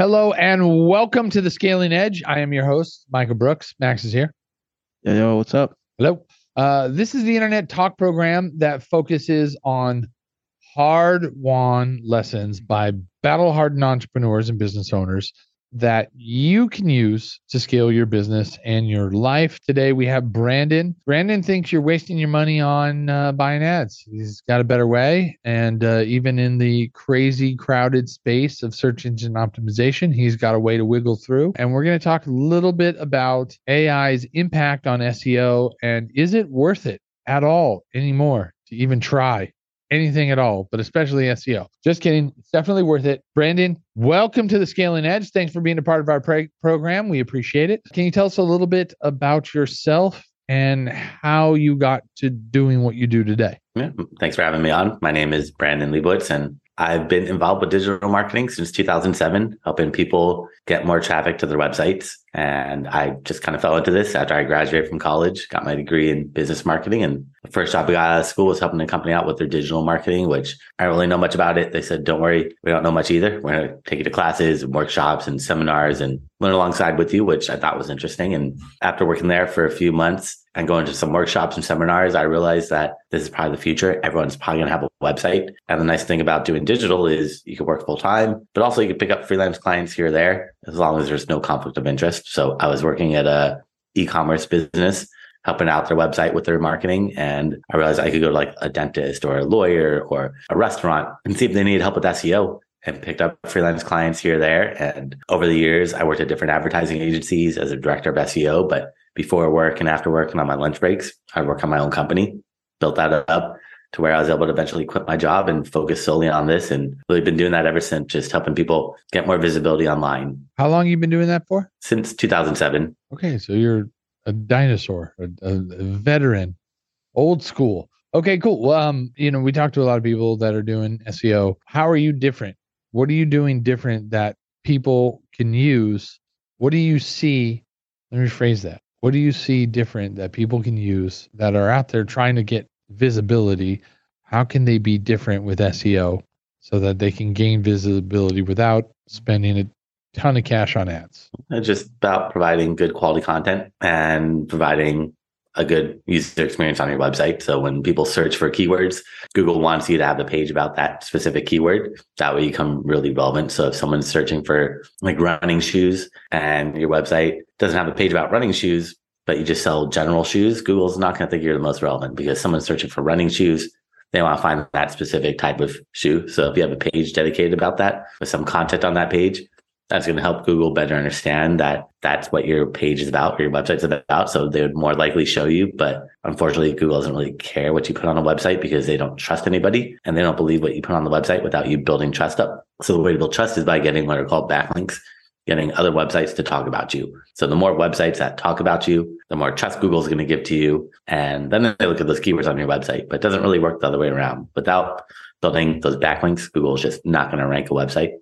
Hello and welcome to the Scaling Edge. I am your host, Michael Brooks. Max is here. Yo, yo, what's up? Hello. Uh, this is the internet talk program that focuses on hard won lessons by battle hardened entrepreneurs and business owners that you can use to scale your business and your life. Today we have Brandon. Brandon thinks you're wasting your money on uh, buying ads. He's got a better way. And uh, even in the crazy crowded space of search engine optimization, he's got a way to wiggle through. And we're going to talk a little bit about AI's impact on SEO and is it worth it at all anymore to even try? Anything at all, but especially SEO. Just kidding. It's definitely worth it. Brandon, welcome to the Scaling Edge. Thanks for being a part of our pre- program. We appreciate it. Can you tell us a little bit about yourself and how you got to doing what you do today? Yeah, thanks for having me on. My name is Brandon Leibowitz, and I've been involved with digital marketing since 2007, helping people get more traffic to their websites. And I just kind of fell into this after I graduated from college, got my degree in business marketing. And the first job I got out of school was helping a company out with their digital marketing, which I don't really know much about it. They said, don't worry, we don't know much either. We're going to take you to classes and workshops and seminars and learn alongside with you, which I thought was interesting. And after working there for a few months, and going to some workshops and seminars, I realized that this is probably the future. Everyone's probably going to have a website. And the nice thing about doing digital is you can work full time, but also you can pick up freelance clients here or there as long as there's no conflict of interest. So I was working at a e-commerce business helping out their website with their marketing. And I realized I could go to like a dentist or a lawyer or a restaurant and see if they needed help with SEO and picked up freelance clients here or there. And over the years, I worked at different advertising agencies as a director of SEO, but before work and after work and on my lunch breaks. I work on my own company, built that up to where I was able to eventually quit my job and focus solely on this and really been doing that ever since, just helping people get more visibility online. How long you been doing that for? Since 2007. Okay, so you're a dinosaur, a, a veteran, old school. Okay, cool. Well, um, you know, we talked to a lot of people that are doing SEO. How are you different? What are you doing different that people can use? What do you see? Let me rephrase that. What do you see different that people can use that are out there trying to get visibility? How can they be different with SEO so that they can gain visibility without spending a ton of cash on ads? It's just about providing good quality content and providing a good user experience on your website. So when people search for keywords, Google wants you to have the page about that specific keyword. That way you become really relevant. So if someone's searching for like running shoes and your website doesn't have a page about running shoes, but you just sell general shoes, Google's not going to think you're the most relevant because someone's searching for running shoes. They want to find that specific type of shoe. So if you have a page dedicated about that with some content on that page, that's going to help Google better understand that that's what your page is about or your website's about. So they would more likely show you. But unfortunately, Google doesn't really care what you put on a website because they don't trust anybody and they don't believe what you put on the website without you building trust up. So the way to build trust is by getting what are called backlinks, getting other websites to talk about you. So the more websites that talk about you, the more trust Google's going to give to you. And then they look at those keywords on your website, but it doesn't really work the other way around. Without building those backlinks, Google's just not going to rank a website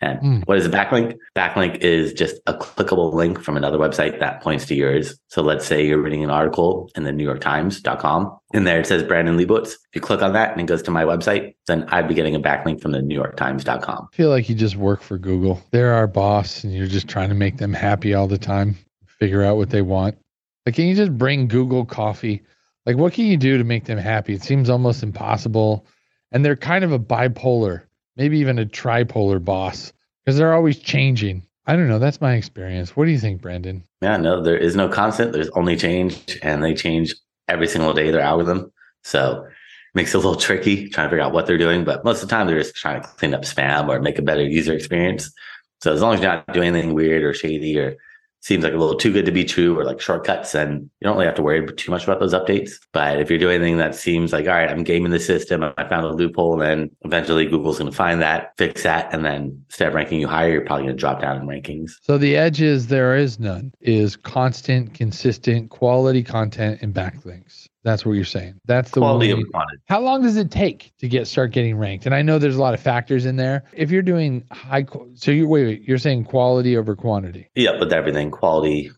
and mm. what is a backlink? Backlink is just a clickable link from another website that points to yours. So let's say you're reading an article in the New York Times.com. and there it says Brandon Leibowitz. If you click on that and it goes to my website, then I'd be getting a backlink from the New York Times.com. I feel like you just work for Google. They're our boss and you're just trying to make them happy all the time, figure out what they want. Like, can you just bring Google coffee? Like, what can you do to make them happy? It seems almost impossible. And they're kind of a bipolar maybe even a tripolar boss because they're always changing. I don't know. That's my experience. What do you think, Brandon? Yeah, no, there is no constant. There's only change, and they change every single day their algorithm. So it makes it a little tricky trying to figure out what they're doing. But most of the time, they're just trying to clean up spam or make a better user experience. So as long as you're not doing anything weird or shady or seems like a little too good to be true or like shortcuts and you don't really have to worry too much about those updates. But if you're doing anything that seems like all right i'm gaming the system i found a loophole and then eventually google's going to find that fix that and then instead of ranking you higher you're probably going to drop down in rankings. So the edge is there is none is constant consistent quality content and backlinks that's what you're saying. That's the quality of quantity. How long does it take to get start getting ranked? And I know there's a lot of factors in there. If you're doing high, so you wait, wait, you're saying quality over quantity. Yeah, with everything, quality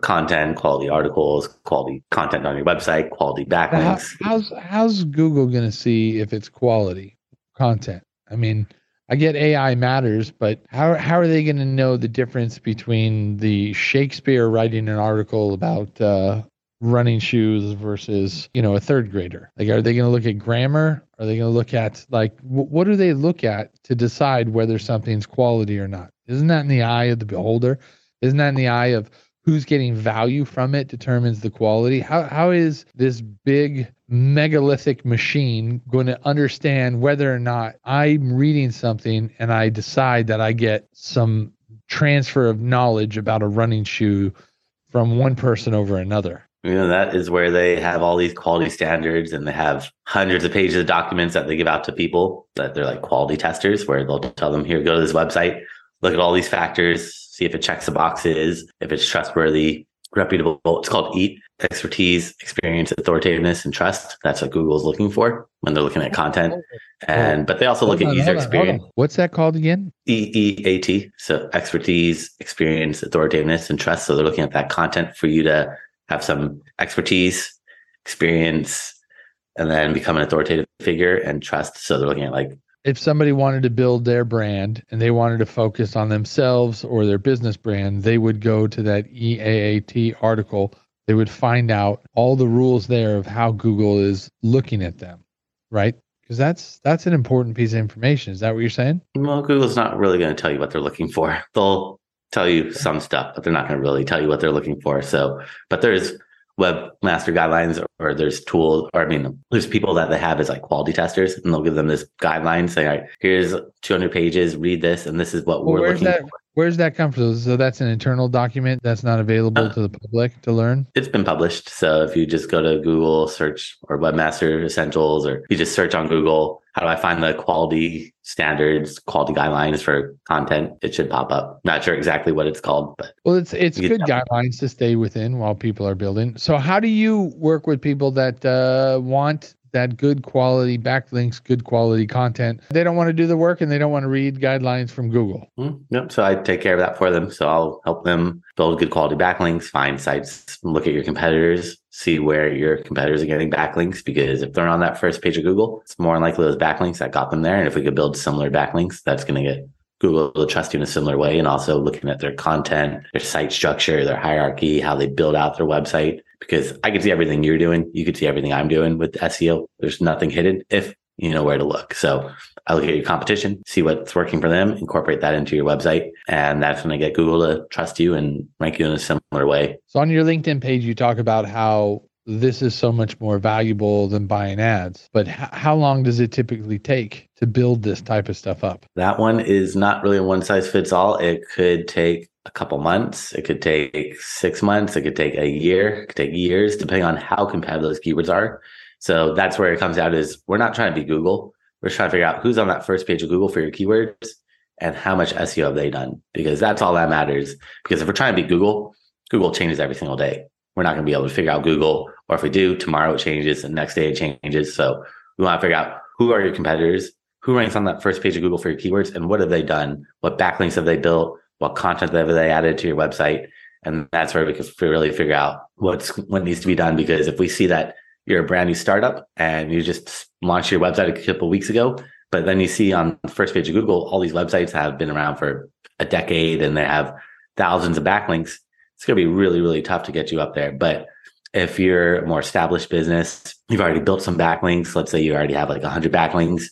content, quality articles, quality content on your website, quality backlinks. How, how's how's Google going to see if it's quality content? I mean, I get AI matters, but how how are they going to know the difference between the Shakespeare writing an article about uh, running shoes versus you know a third grader? Like, are they going to look at grammar? Are they going to look at like w- what do they look at to decide whether something's quality or not? Isn't that in the eye of the beholder? Isn't that in the eye of who's getting value from it determines the quality. How how is this big megalithic machine going to understand whether or not I'm reading something and I decide that I get some transfer of knowledge about a running shoe from one person over another? You know, that is where they have all these quality standards and they have hundreds of pages of documents that they give out to people that they're like quality testers, where they'll tell them, here, go to this website, look at all these factors, see if it checks the boxes, if it's trustworthy, reputable. It's called EAT expertise, experience, authoritativeness, and trust. That's what Google is looking for when they're looking at content. And but they also look at user experience. What's that called again? E E A T. So expertise, experience, authoritativeness, and trust. So they're looking at that content for you to have some expertise, experience, and then become an authoritative figure and trust. So they're looking at like if somebody wanted to build their brand and they wanted to focus on themselves or their business brand, they would go to that EAAT article. They would find out all the rules there of how Google is looking at them, right? Because that's that's an important piece of information. Is that what you're saying? Well, Google's not really going to tell you what they're looking for. They'll tell you some stuff, but they're not going to really tell you what they're looking for. So, but there's webmaster guidelines or there's tools or I mean there's people that they have as like quality testers and they'll give them this guideline saying all right here's 200 pages read this and this is what well, we're looking that. Where's that come from? So that's an internal document that's not available uh, to the public to learn? It's been published. So if you just go to Google search or webmaster essentials or you just search on Google how do I find the quality standards, quality guidelines for content? It should pop up. Not sure exactly what it's called, but well, it's it's good guidelines to stay within while people are building. So how do you work with people that uh, want that good quality backlinks, good quality content. They don't want to do the work and they don't want to read guidelines from Google. Mm, yep. So I take care of that for them. So I'll help them build good quality backlinks, find sites, look at your competitors, see where your competitors are getting backlinks. Because if they're on that first page of Google, it's more likely those backlinks that got them there. And if we could build similar backlinks, that's going to get Google to trust you in a similar way and also looking at their content, their site structure, their hierarchy, how they build out their website. Because I can see everything you're doing. You could see everything I'm doing with SEO. There's nothing hidden if you know where to look. So I look at your competition, see what's working for them, incorporate that into your website. And that's when I get Google to trust you and rank you in a similar way. So on your LinkedIn page, you talk about how this is so much more valuable than buying ads. But h- how long does it typically take to build this type of stuff up? That one is not really a one size fits all. It could take a couple months. It could take six months. It could take a year. It could take years, depending on how competitive those keywords are. So that's where it comes out is we're not trying to be Google. We're trying to figure out who's on that first page of Google for your keywords and how much SEO have they done? Because that's all that matters. Because if we're trying to be Google, Google changes every single day we're not going to be able to figure out Google. Or if we do, tomorrow it changes, and next day it changes. So we want to figure out who are your competitors, who ranks on that first page of Google for your keywords, and what have they done? What backlinks have they built? What content have they added to your website? And that's where we can really figure out what's what needs to be done. Because if we see that you're a brand new startup and you just launched your website a couple weeks ago, but then you see on the first page of Google, all these websites have been around for a decade and they have thousands of backlinks it's going to be really, really tough to get you up there. But if you're a more established business, you've already built some backlinks. Let's say you already have like 100 backlinks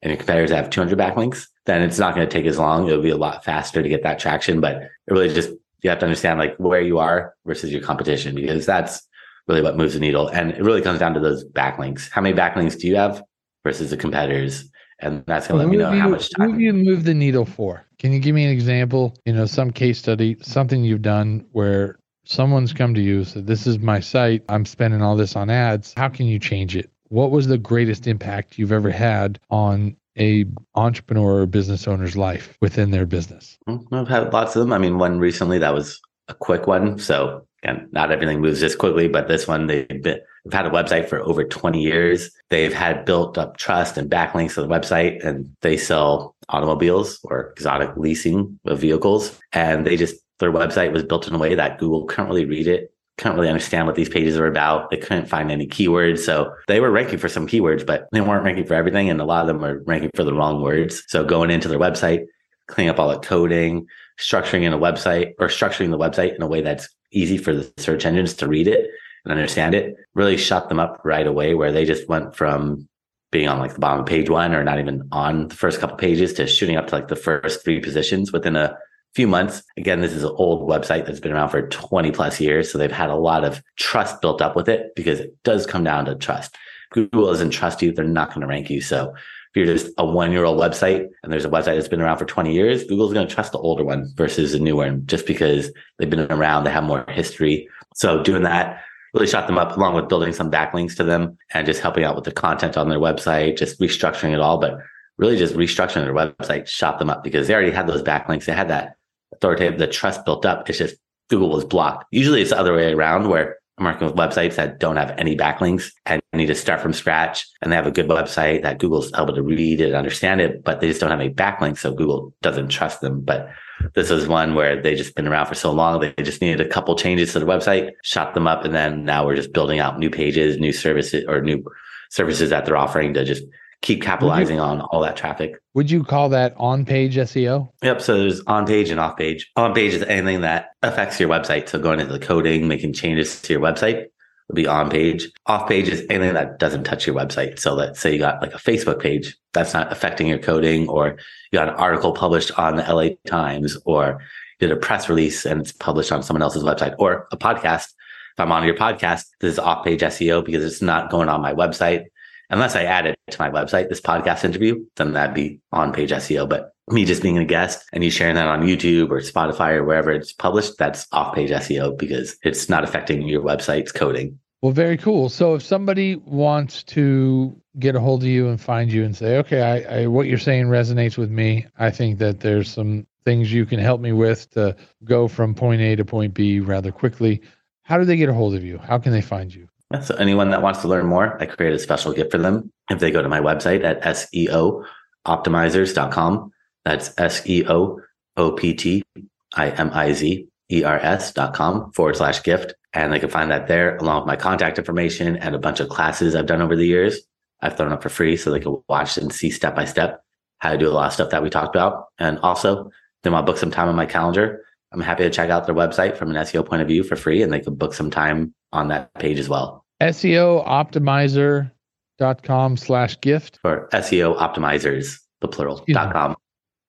and your competitors have 200 backlinks, then it's not going to take as long. It'll be a lot faster to get that traction. But it really just, you have to understand like where you are versus your competition because that's really what moves the needle. And it really comes down to those backlinks. How many backlinks do you have versus the competitors? and that's going to let me know you, how much time. Who do you move the needle for? Can you give me an example? You know, some case study, something you've done where someone's come to you said, "This is my site. I'm spending all this on ads. How can you change it?" What was the greatest impact you've ever had on a entrepreneur or business owner's life within their business? I've had lots of them. I mean, one recently that was a quick one. So again, not everything moves this quickly, but this one they've been They've had a website for over 20 years. They've had built up trust and backlinks to the website, and they sell automobiles or exotic leasing of vehicles. And they just, their website was built in a way that Google couldn't really read it couldn't really understand what these pages were about. They couldn't find any keywords. So they were ranking for some keywords, but they weren't ranking for everything. And a lot of them were ranking for the wrong words. So going into their website, cleaning up all the coding, structuring in a website or structuring the website in a way that's easy for the search engines to read it and understand it really shut them up right away where they just went from being on like the bottom of page one or not even on the first couple pages to shooting up to like the first three positions within a few months. Again, this is an old website that's been around for 20 plus years. So they've had a lot of trust built up with it because it does come down to trust. Google doesn't trust you. They're not going to rank you. So if you're just a one year old website and there's a website that's been around for 20 years, Google's going to trust the older one versus a newer one just because they've been around. They have more history. So doing that really shot them up along with building some backlinks to them and just helping out with the content on their website, just restructuring it all, but really just restructuring their website shot them up because they already had those backlinks. They had that authoritative, the trust built up. It's just Google was blocked. Usually it's the other way around where I'm working with websites that don't have any backlinks and need to start from scratch. And they have a good website that Google's able to read it and understand it, but they just don't have any backlinks. So Google doesn't trust them. But this is one where they just been around for so long. They just needed a couple changes to the website, shot them up. And then now we're just building out new pages, new services or new services that they're offering to just keep capitalizing you, on all that traffic. Would you call that on page SEO? Yep. So there's on page and off page. On page is anything that affects your website. So going into the coding, making changes to your website would be on page. Off page is anything that doesn't touch your website. So let's say you got like a Facebook page that's not affecting your coding, or you got an article published on the LA Times, or did a press release and it's published on someone else's website, or a podcast. If I'm on your podcast, this is off page SEO because it's not going on my website unless I add it to my website, this podcast interview, then that'd be on page SEO. But me just being a guest and you sharing that on YouTube or Spotify or wherever it's published, that's off page SEO because it's not affecting your website's coding. Well, very cool. So if somebody wants to get a hold of you and find you and say, okay, I, I what you're saying resonates with me. I think that there's some things you can help me with to go from point A to point B rather quickly. How do they get a hold of you? How can they find you? So anyone that wants to learn more, I create a special gift for them. If they go to my website at seooptimizers.com, that's S-E-O-O-P-T-I-M-I-Z-E-R-S.com forward slash gift. And they can find that there along with my contact information and a bunch of classes I've done over the years. I've thrown up for free so they can watch and see step by step how to do a lot of stuff that we talked about. And also, they want to book some time on my calendar. I'm happy to check out their website from an SEO point of view for free and they can book some time on that page as well. SEO optimizer.com slash gift. Or SEO optimizers, the plural, dot com.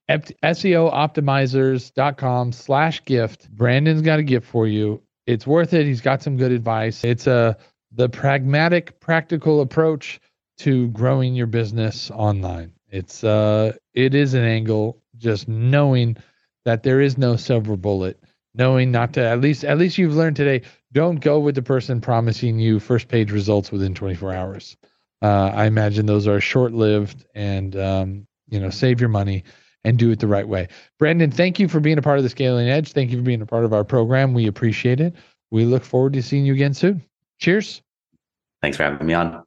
SEO optimizers.com slash gift. Brandon's got a gift for you. It's worth it. He's got some good advice. It's a the pragmatic, practical approach to growing your business online. It's uh it is an angle just knowing that there is no silver bullet knowing not to at least at least you've learned today don't go with the person promising you first page results within 24 hours. Uh, i imagine those are short lived and um, you know save your money and do it the right way. Brandon thank you for being a part of the scaling edge. Thank you for being a part of our program. We appreciate it. We look forward to seeing you again soon. Cheers. Thanks for having me on